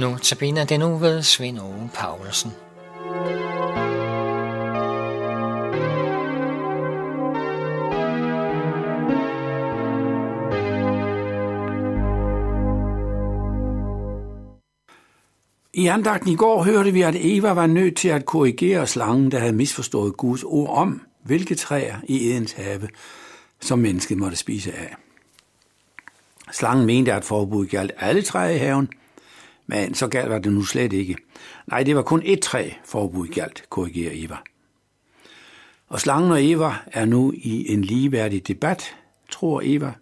Nu tabiner den nu ved Svend Ove Paulsen. I andagten i går hørte vi, at Eva var nødt til at korrigere slangen, der havde misforstået Guds ord om, hvilke træer i Edens have, som mennesket måtte spise af. Slangen mente, at forbuddet galt alle træer i haven, men så galt var det nu slet ikke. Nej, det var kun et træ, forbud galt, korrigerer Eva. Og slangen og Eva er nu i en ligeværdig debat, tror Eva.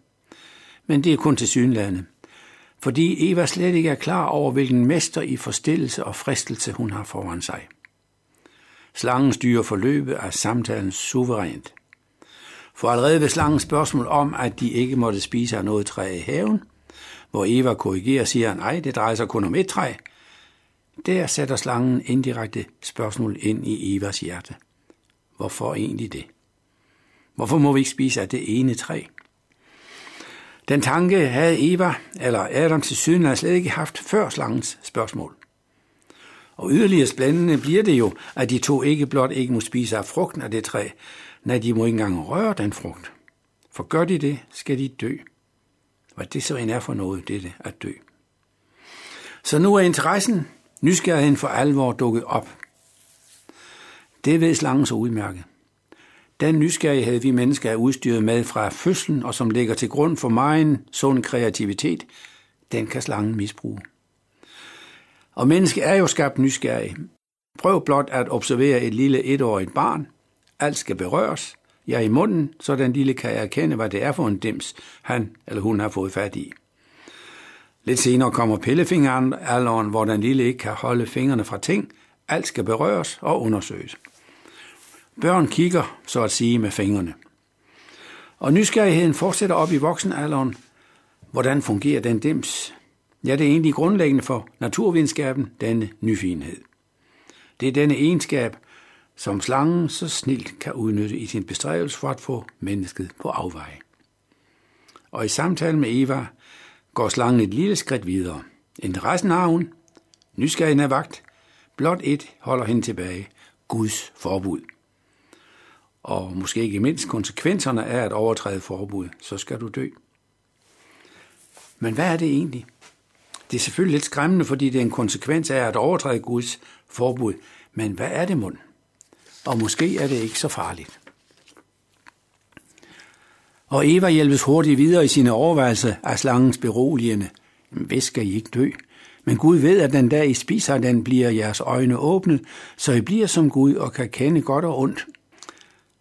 Men det er kun til synlande fordi Eva slet ikke er klar over, hvilken mester i forstillelse og fristelse hun har foran sig. Slangen styrer forløbet af samtalen suverænt. For allerede ved slangens spørgsmål om, at de ikke måtte spise af noget træ i haven, hvor Eva korrigerer og siger, nej, det drejer sig kun om et træ, der sætter slangen indirekte spørgsmål ind i Evas hjerte. Hvorfor egentlig det? Hvorfor må vi ikke spise af det ene træ? Den tanke havde Eva eller Adam til syden slet ikke haft før slangens spørgsmål. Og yderligere spændende bliver det jo, at de to ikke blot ikke må spise af frugten af det træ, nej, de må ikke engang røre den frugt. For gør de det, skal de dø. Hvad det så end er for noget, dette at dø. Så nu er interessen, nysgerrigheden for alvor dukket op. Det ved slangen så udmærket. Den nysgerrighed, vi mennesker er udstyret med fra fødslen, og som ligger til grund for meget sund kreativitet, den kan slangen misbruge. Og mennesket er jo skabt nysgerrig. Prøv blot at observere et lille etårigt barn. Alt skal berøres. Ja, i munden, så den lille kan erkende, hvad det er for en dims, han eller hun har fået fat i. Lidt senere kommer pillefingeren, hvor den lille ikke kan holde fingrene fra ting. Alt skal berøres og undersøges. Børn kigger, så at sige, med fingrene. Og nysgerrigheden fortsætter op i voksenalderen. Hvordan fungerer den dims? Ja, det er egentlig grundlæggende for naturvidenskaben, denne nyfinhed. Det er denne egenskab, som slangen så snilt kan udnytte i sin bestræbelse for at få mennesket på afveje. Og i samtale med Eva går slangen et lille skridt videre. Interessen har hun. Nysgerrigheden er vagt. Blot et holder hende tilbage. Guds forbud og måske ikke mindst konsekvenserne af at overtræde forbud, så skal du dø. Men hvad er det egentlig? Det er selvfølgelig lidt skræmmende, fordi det er en konsekvens af at overtræde Guds forbud. Men hvad er det mund? Og måske er det ikke så farligt. Og Eva hjælpes hurtigt videre i sine overvejelser af slangens beroligende. Hvis skal I ikke dø? Men Gud ved, at den dag I spiser, den bliver jeres øjne åbnet, så I bliver som Gud og kan kende godt og ondt.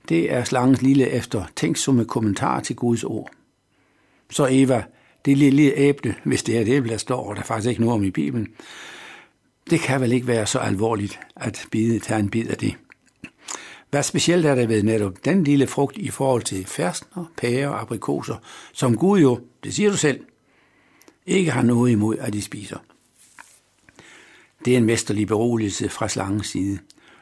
Det er slangens lille efter tænksomme kommentar til Guds ord. Så Eva, det lille æble, hvis det er et æble, der står, og der er faktisk ikke noget om i Bibelen, det kan vel ikke være så alvorligt at bide, tage en bid af det. Hvad specielt er der ved netop den lille frugt i forhold til ferskner, pærer og aprikoser, som Gud jo, det siger du selv, ikke har noget imod, at de spiser. Det er en mesterlig beroligelse fra slangens side.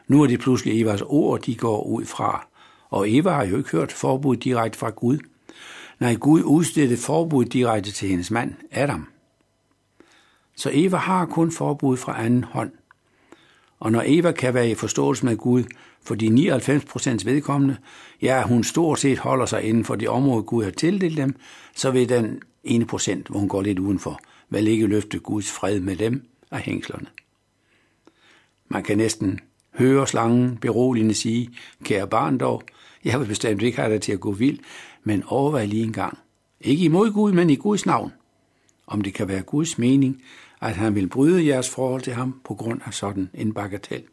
Nu er det pludselig Evas ord, de går ud fra, og Eva har jo ikke hørt forbud direkte fra Gud. Nej, Gud udstedte forbud direkte til hendes mand, Adam. Så Eva har kun forbud fra anden hånd. Og når Eva kan være i forståelse med Gud for de 99 procents vedkommende, ja, hun stort set holder sig inden for det område, Gud har tildelt dem, så vil den ene procent, hvor hun går lidt udenfor, vel ikke løfte Guds fred med dem af hængslerne. Man kan næsten høre slangen beroligende sige, kære barn dog, jeg vil bestemt ikke have dig til at gå vild, men overvej lige en gang. Ikke imod Gud, men i Guds navn. Om det kan være Guds mening, at han vil bryde jeres forhold til ham på grund af sådan en bagatel.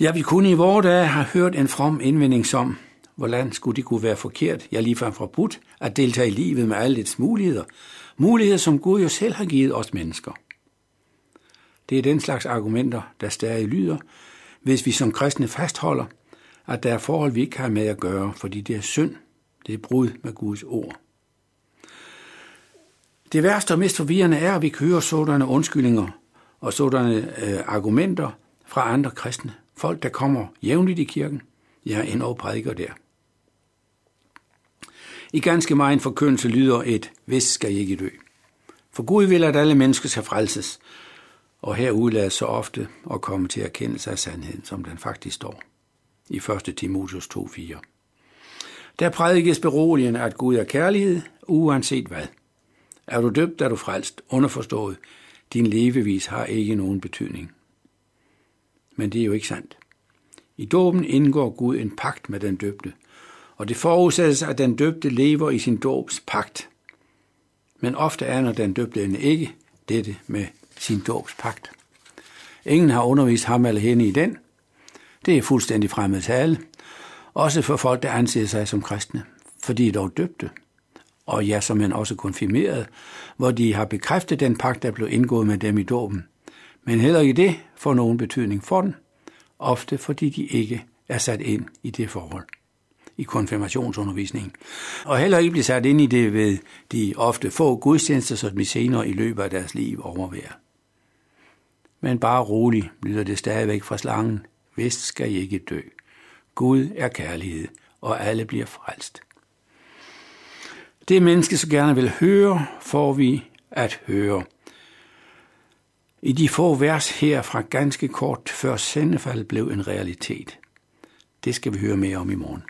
Jeg vil kun i vore dage have hørt en from indvending som, hvordan skulle det kunne være forkert, ja ligefrem forbudt, at deltage i livet med alle dets muligheder. Muligheder, som Gud jo selv har givet os mennesker. Det er den slags argumenter, der stadig lyder, hvis vi som kristne fastholder, at der er forhold, vi ikke har med at gøre, fordi det er synd, det er brud med Guds ord. Det værste og mest forvirrende er, at vi kører sådanne undskyldninger og sådanne øh, argumenter fra andre kristne. Folk, der kommer jævnligt i kirken, ja, endnu prædiker der. I ganske meget forkyndelse lyder et, hvis skal I ikke dø. For Gud vil, at alle mennesker skal frelses, og her udlades så ofte at komme til erkendelse af sandheden, som den faktisk står i 1. Timotheus 2.4. Der prædikes beroligende, at Gud er kærlighed, uanset hvad. Er du døbt, er du frelst, underforstået. Din levevis har ikke nogen betydning. Men det er jo ikke sandt. I dåben indgår Gud en pagt med den døbte, og det forudsættes, at den døbte lever i sin dåbs pagt. Men ofte aner den døbte end ikke dette med sin dåbs pagt. Ingen har undervist ham eller hende i den. Det er fuldstændig fremmed tale, også for folk, der anser sig som kristne, for de er dog døbte, og ja, som han også konfirmeret, hvor de har bekræftet den pagt, der blev indgået med dem i dåben. Men heller ikke det får nogen betydning for den, ofte fordi de ikke er sat ind i det forhold i konfirmationsundervisningen. Og heller ikke blive sat ind i det ved de ofte få gudstjenester, som de senere i løbet af deres liv overværer. Men bare rolig lyder det stadigvæk fra slangen. Vist skal I ikke dø. Gud er kærlighed, og alle bliver frelst. Det menneske så gerne vil høre, får vi at høre. I de få vers her fra ganske kort før sendefald blev en realitet. Det skal vi høre mere om i morgen.